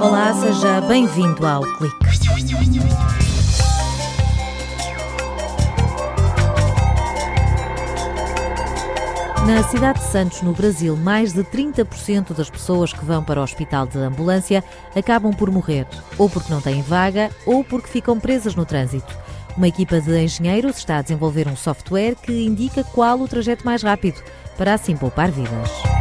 Olá, seja bem-vindo ao Clique. Na cidade de Santos, no Brasil, mais de 30% das pessoas que vão para o hospital de ambulância acabam por morrer, ou porque não têm vaga, ou porque ficam presas no trânsito. Uma equipa de engenheiros está a desenvolver um software que indica qual o trajeto mais rápido, para assim poupar vidas.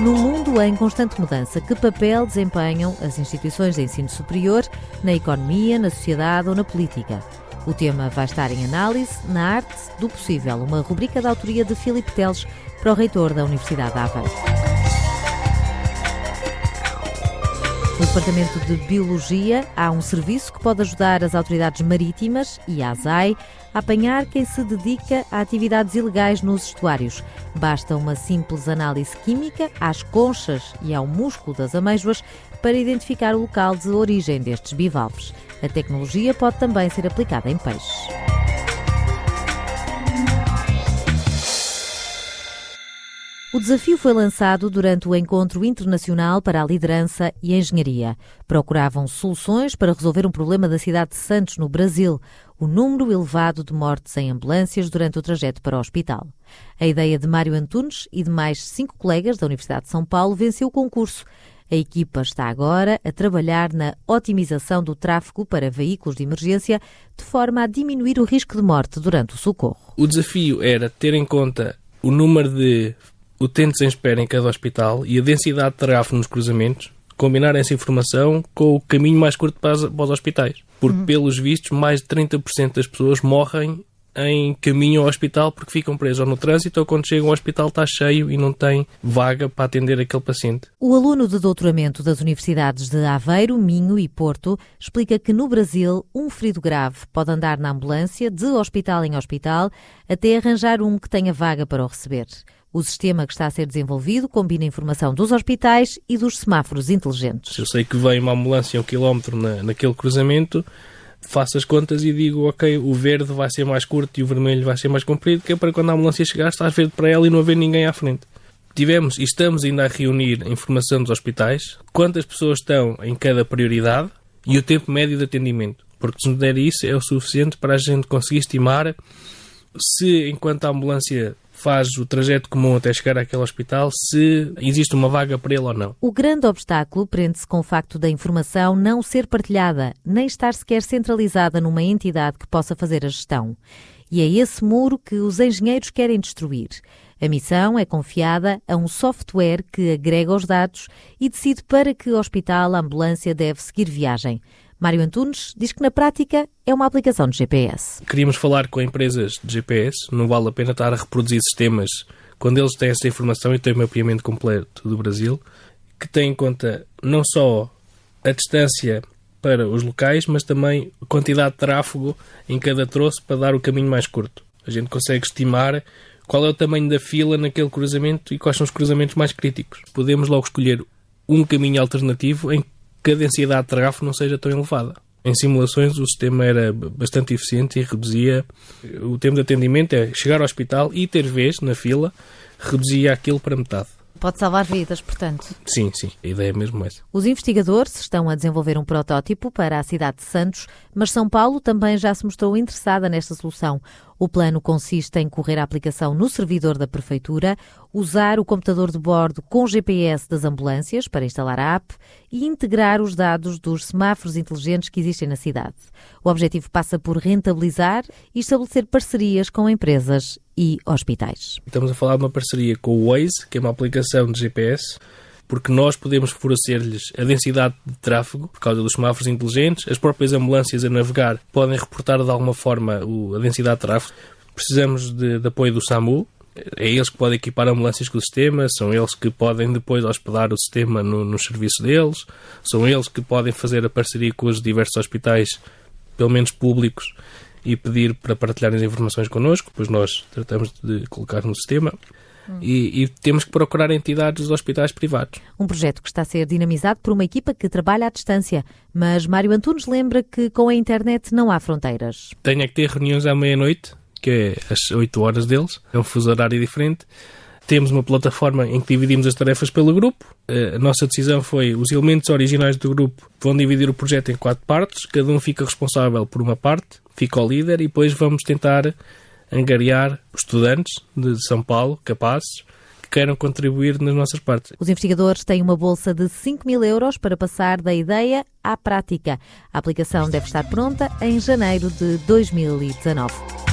No mundo em constante mudança, que papel desempenham as instituições de ensino superior na economia, na sociedade ou na política? O tema vai estar em análise na arte do possível, uma rubrica da autoria de Filipe Teles para o reitor da Universidade de Aveiro. No Departamento de Biologia há um serviço que pode ajudar as autoridades marítimas e a ASAI a apanhar quem se dedica a atividades ilegais nos estuários. Basta uma simples análise química às conchas e ao músculo das amêijoas para identificar o local de origem destes bivalves. A tecnologia pode também ser aplicada em peixes. O desafio foi lançado durante o Encontro Internacional para a Liderança e Engenharia. Procuravam soluções para resolver um problema da cidade de Santos, no Brasil, o número elevado de mortes em ambulâncias durante o trajeto para o hospital. A ideia de Mário Antunes e de mais cinco colegas da Universidade de São Paulo venceu o concurso. A equipa está agora a trabalhar na otimização do tráfego para veículos de emergência, de forma a diminuir o risco de morte durante o socorro. O desafio era ter em conta o número de utentes em espera em cada hospital e a densidade de tráfego nos cruzamentos, combinar essa informação com o caminho mais curto para os hospitais. Porque, uhum. pelos vistos, mais de 30% das pessoas morrem em caminho ao hospital porque ficam presos no trânsito ou quando chegam ao hospital está cheio e não tem vaga para atender aquele paciente. O aluno de doutoramento das universidades de Aveiro, Minho e Porto explica que no Brasil um ferido grave pode andar na ambulância de hospital em hospital até arranjar um que tenha vaga para o receber. O sistema que está a ser desenvolvido combina informação dos hospitais e dos semáforos inteligentes. Eu sei que vem uma ambulância um quilómetro na, naquele cruzamento, faço as contas e digo, ok, o verde vai ser mais curto e o vermelho vai ser mais comprido, que é para quando a ambulância chegar, estás verde para ela e não haver ninguém à frente. Tivemos e estamos ainda a reunir informação dos hospitais, quantas pessoas estão em cada prioridade e o tempo médio de atendimento. Porque se nos der isso, é o suficiente para a gente conseguir estimar se, enquanto a ambulância faz o trajeto comum até chegar àquele hospital, se existe uma vaga para ele ou não. O grande obstáculo prende-se com o facto da informação não ser partilhada, nem estar sequer centralizada numa entidade que possa fazer a gestão. E é esse muro que os engenheiros querem destruir. A missão é confiada a um software que agrega os dados e decide para que hospital a ambulância deve seguir viagem. Mário Antunes diz que na prática é uma aplicação de GPS. Queríamos falar com empresas de GPS, não vale a pena estar a reproduzir sistemas quando eles têm essa informação e têm o mapeamento completo do Brasil, que têm em conta não só a distância para os locais, mas também a quantidade de tráfego em cada troço para dar o caminho mais curto. A gente consegue estimar qual é o tamanho da fila naquele cruzamento e quais são os cruzamentos mais críticos. Podemos logo escolher um caminho alternativo em que a densidade de tráfego não seja tão elevada. Em simulações, o sistema era bastante eficiente e reduzia o tempo de atendimento, é chegar ao hospital e ter vez na fila, reduzia aquilo para metade. Pode salvar vidas, portanto. Sim, sim, a ideia é mesmo essa. Os investigadores estão a desenvolver um protótipo para a cidade de Santos, mas São Paulo também já se mostrou interessada nesta solução. O plano consiste em correr a aplicação no servidor da Prefeitura, usar o computador de bordo com GPS das ambulâncias para instalar a app e integrar os dados dos semáforos inteligentes que existem na cidade. O objetivo passa por rentabilizar e estabelecer parcerias com empresas e hospitais. Estamos a falar de uma parceria com o Waze, que é uma aplicação de GPS porque nós podemos fornecer-lhes a densidade de tráfego por causa dos semáforos inteligentes, as próprias ambulâncias a navegar podem reportar de alguma forma a densidade de tráfego. Precisamos de, de apoio do SAMU, é eles que podem equipar ambulâncias com o sistema, são eles que podem depois hospedar o sistema no, no serviço deles, são eles que podem fazer a parceria com os diversos hospitais, pelo menos públicos, e pedir para partilharem as informações connosco, pois nós tratamos de colocar no sistema. E, e, temos que procurar entidades dos hospitais privados. Um projeto que está a ser dinamizado por uma equipa que trabalha à distância, mas Mário Antunes lembra que com a internet não há fronteiras. Tenho que ter reuniões à meia-noite, que é às 8 horas deles, é um fuso horário diferente, temos uma plataforma em que dividimos as tarefas pelo grupo. A nossa decisão foi os elementos originais do grupo vão dividir o projeto em quatro partes, cada um fica responsável por uma parte, fica o líder e depois vamos tentar angariar estudantes de São Paulo, capazes, que queiram contribuir nas nossas partes. Os investigadores têm uma bolsa de 5 mil euros para passar da ideia à prática. A aplicação deve estar pronta em janeiro de 2019.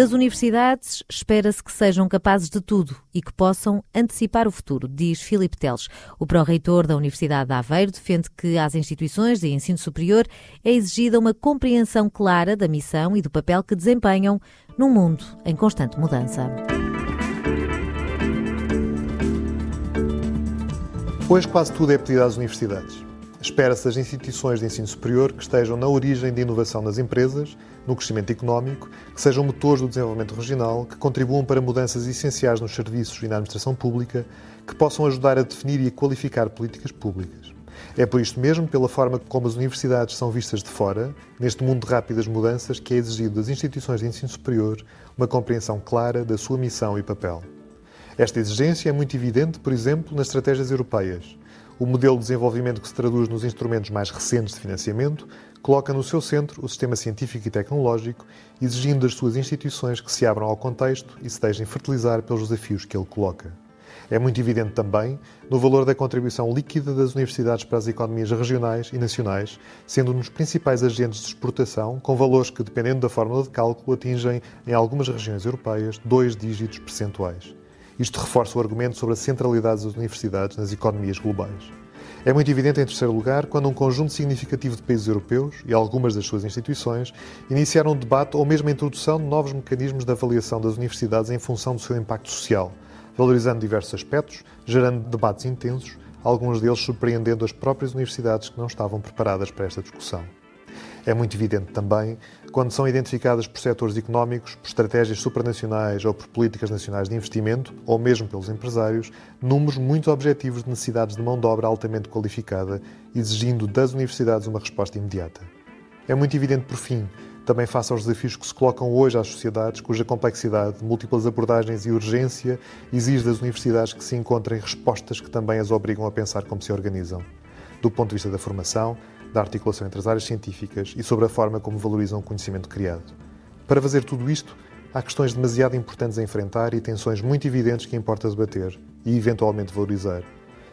Das universidades, espera-se que sejam capazes de tudo e que possam antecipar o futuro, diz Filipe Teles. O pró-reitor da Universidade de Aveiro defende que às instituições de ensino superior é exigida uma compreensão clara da missão e do papel que desempenham num mundo em constante mudança. Hoje quase tudo é pedido às universidades. Espera-se das instituições de ensino superior que estejam na origem de inovação nas empresas, no crescimento económico, que sejam motores do desenvolvimento regional, que contribuam para mudanças essenciais nos serviços e na administração pública, que possam ajudar a definir e a qualificar políticas públicas. É por isto mesmo, pela forma como as universidades são vistas de fora, neste mundo de rápidas mudanças, que é exigido das instituições de ensino superior uma compreensão clara da sua missão e papel. Esta exigência é muito evidente, por exemplo, nas estratégias europeias o modelo de desenvolvimento que se traduz nos instrumentos mais recentes de financiamento coloca no seu centro o sistema científico e tecnológico, exigindo das suas instituições que se abram ao contexto e se deixem fertilizar pelos desafios que ele coloca. É muito evidente também no valor da contribuição líquida das universidades para as economias regionais e nacionais, sendo um dos principais agentes de exportação, com valores que, dependendo da fórmula de cálculo, atingem, em algumas regiões europeias, dois dígitos percentuais. Isto reforça o argumento sobre a centralidade das universidades nas economias globais. É muito evidente, em terceiro lugar, quando um conjunto significativo de países europeus e algumas das suas instituições iniciaram um debate ou mesmo a introdução de novos mecanismos de avaliação das universidades em função do seu impacto social, valorizando diversos aspectos, gerando debates intensos, alguns deles surpreendendo as próprias universidades que não estavam preparadas para esta discussão. É muito evidente também quando são identificadas por setores económicos, por estratégias supranacionais ou por políticas nacionais de investimento, ou mesmo pelos empresários, números muito objetivos de necessidades de mão de obra altamente qualificada, exigindo das universidades uma resposta imediata. É muito evidente, por fim, também face aos desafios que se colocam hoje às sociedades, cuja complexidade, múltiplas abordagens e urgência exige das universidades que se encontrem respostas que também as obrigam a pensar como se organizam. Do ponto de vista da formação, da articulação entre as áreas científicas e sobre a forma como valorizam o conhecimento criado. Para fazer tudo isto, há questões demasiado importantes a enfrentar e tensões muito evidentes que importa debater e, eventualmente, valorizar.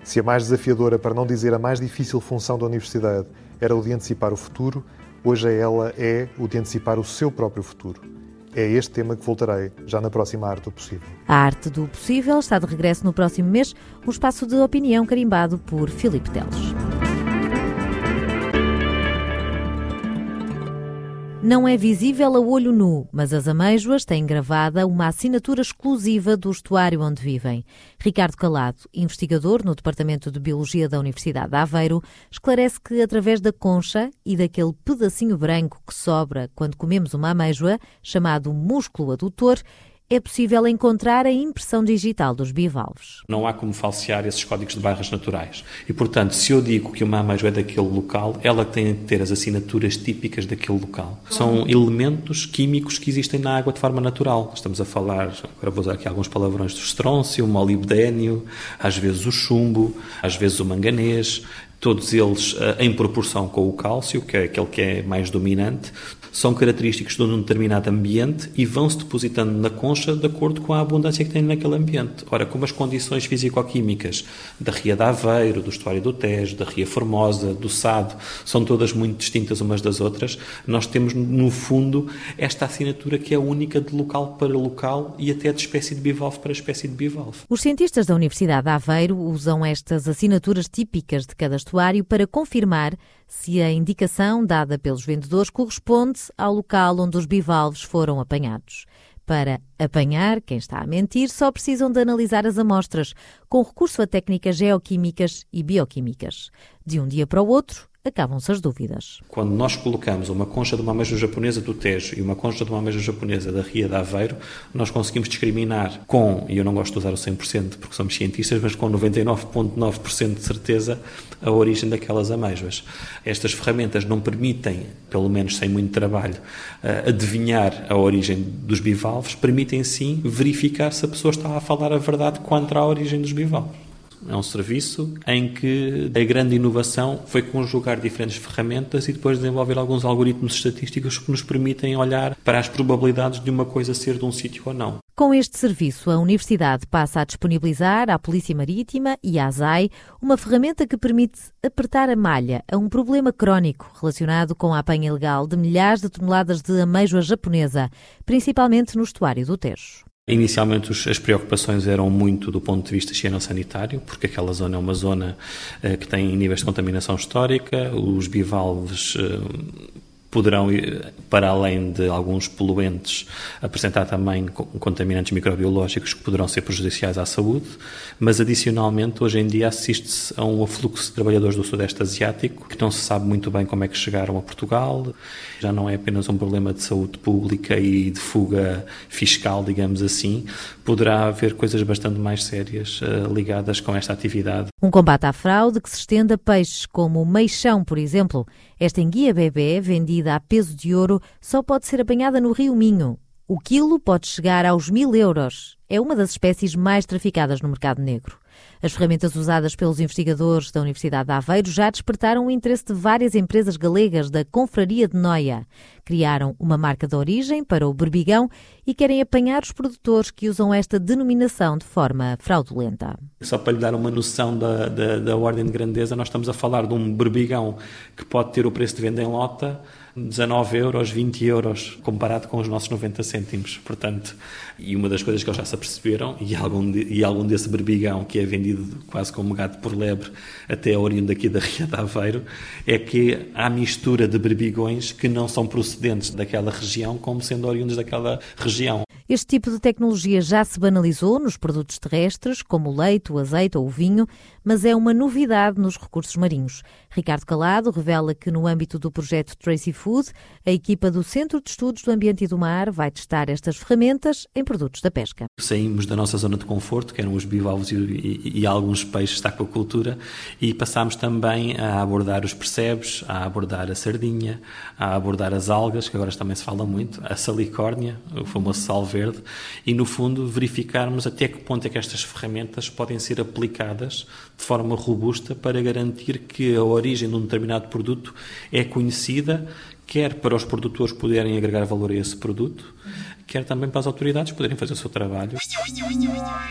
Se a mais desafiadora, para não dizer a mais difícil função da universidade, era o de antecipar o futuro, hoje ela é o de antecipar o seu próprio futuro. É este tema que voltarei já na próxima Arte do Possível. A Arte do Possível está de regresso no próximo mês, um espaço de opinião carimbado por Filipe Teles. Não é visível a olho nu, mas as amêijoas têm gravada uma assinatura exclusiva do estuário onde vivem. Ricardo Calado, investigador no Departamento de Biologia da Universidade de Aveiro, esclarece que através da concha e daquele pedacinho branco que sobra quando comemos uma amêijoa, chamado músculo adutor, é possível encontrar a impressão digital dos bivalves. Não há como falsear esses códigos de barras naturais. E, portanto, se eu digo que uma ameijoa é daquele local, ela tem de ter as assinaturas típicas daquele local. São elementos químicos que existem na água de forma natural. Estamos a falar, agora vou usar aqui alguns palavrões do estrôncio, o molibdênio, às vezes o chumbo, às vezes o manganês, todos eles uh, em proporção com o cálcio, que é aquele que é mais dominante, são característicos de um determinado ambiente e vão-se depositando na concha de acordo com a abundância que tem naquele ambiente. Ora, como as condições físico-químicas da Ria de Aveiro, do Estuário do Tejo, da Ria Formosa, do Sado, são todas muito distintas umas das outras, nós temos, no fundo, esta assinatura que é única de local para local e até de espécie de bivalve para espécie de bivalve. Os cientistas da Universidade de Aveiro usam estas assinaturas típicas de cada estuário para confirmar se a indicação dada pelos vendedores corresponde ao local onde os bivalves foram apanhados. Para apanhar quem está a mentir, só precisam de analisar as amostras, com recurso a técnicas geoquímicas e bioquímicas. De um dia para o outro, acabam-se as dúvidas. Quando nós colocamos uma concha de uma ameijoa japonesa do Tejo e uma concha de uma ameijoa japonesa da Ria de Aveiro, nós conseguimos discriminar com, e eu não gosto de usar o 100% porque somos cientistas, mas com 99,9% de certeza a origem daquelas ameijoas. Estas ferramentas não permitem, pelo menos sem muito trabalho, eh, adivinhar a origem dos bivalves, permitem sim verificar se a pessoa está a falar a verdade quanto à origem dos bivalves. É um serviço em que a grande inovação foi conjugar diferentes ferramentas e depois desenvolver alguns algoritmos estatísticos que nos permitem olhar para as probabilidades de uma coisa ser de um sítio ou não. Com este serviço, a Universidade passa a disponibilizar à Polícia Marítima e à ASAI uma ferramenta que permite apertar a malha a um problema crónico relacionado com a apanha ilegal de milhares de toneladas de ameijoa japonesa, principalmente no estuário do Tejo. Inicialmente as preocupações eram muito do ponto de vista higieno-sanitário, porque aquela zona é uma zona eh, que tem níveis de contaminação histórica, os bivalves eh, poderão, para além de alguns poluentes, apresentar também contaminantes microbiológicos que poderão ser prejudiciais à saúde, mas adicionalmente hoje em dia assiste-se a um afluxo de trabalhadores do Sudeste Asiático que não se sabe muito bem como é que chegaram a Portugal. Já não é apenas um problema de saúde pública e de fuga fiscal, digamos assim, poderá haver coisas bastante mais sérias uh, ligadas com esta atividade. Um combate à fraude que se estende a peixes como o meixão, por exemplo. Esta enguia bebê, vendida a peso de ouro, só pode ser apanhada no Rio Minho. O quilo pode chegar aos mil euros. É uma das espécies mais traficadas no mercado negro. As ferramentas usadas pelos investigadores da Universidade de Aveiro já despertaram o interesse de várias empresas galegas da Confraria de Noia. Criaram uma marca de origem para o berbigão e querem apanhar os produtores que usam esta denominação de forma fraudulenta. Só para lhe dar uma noção da, da, da ordem de grandeza, nós estamos a falar de um berbigão que pode ter o preço de venda em lota 19 euros, 20 euros, comparado com os nossos 90 cêntimos. Portanto, e uma das coisas que eles já se aperceberam, e algum, de, e algum desse berbigão que é vendido quase como gato por lebre até a oriunda aqui da Ria de Aveiro, é que há mistura de berbigões que não são procedentes daquela região como sendo oriundos daquela região. Este tipo de tecnologia já se banalizou nos produtos terrestres, como o leite, o azeite ou o vinho, mas é uma novidade nos recursos marinhos. Ricardo Calado revela que, no âmbito do projeto Tracy Food, a equipa do Centro de Estudos do Ambiente e do Mar vai testar estas ferramentas em produtos da pesca. Saímos da nossa zona de conforto, que eram os bivalves e, e, e alguns peixes da aquacultura, e passámos também a abordar os percebes, a abordar a sardinha, a abordar as algas, que agora também se fala muito, a salicórnia, o famoso salve verde e, no fundo, verificarmos até que ponto é que estas ferramentas podem ser aplicadas de forma robusta para garantir que a origem de um determinado produto é conhecida, quer para os produtores poderem agregar valor a esse produto, quer também para as autoridades poderem fazer o seu trabalho.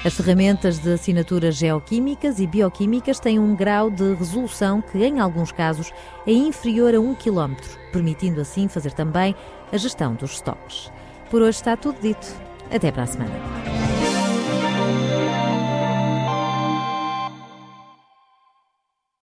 As ferramentas de assinaturas geoquímicas e bioquímicas têm um grau de resolução que, em alguns casos, é inferior a 1 km, permitindo assim fazer também a gestão dos estoques. Por hoje está tudo dito. Até para a semana.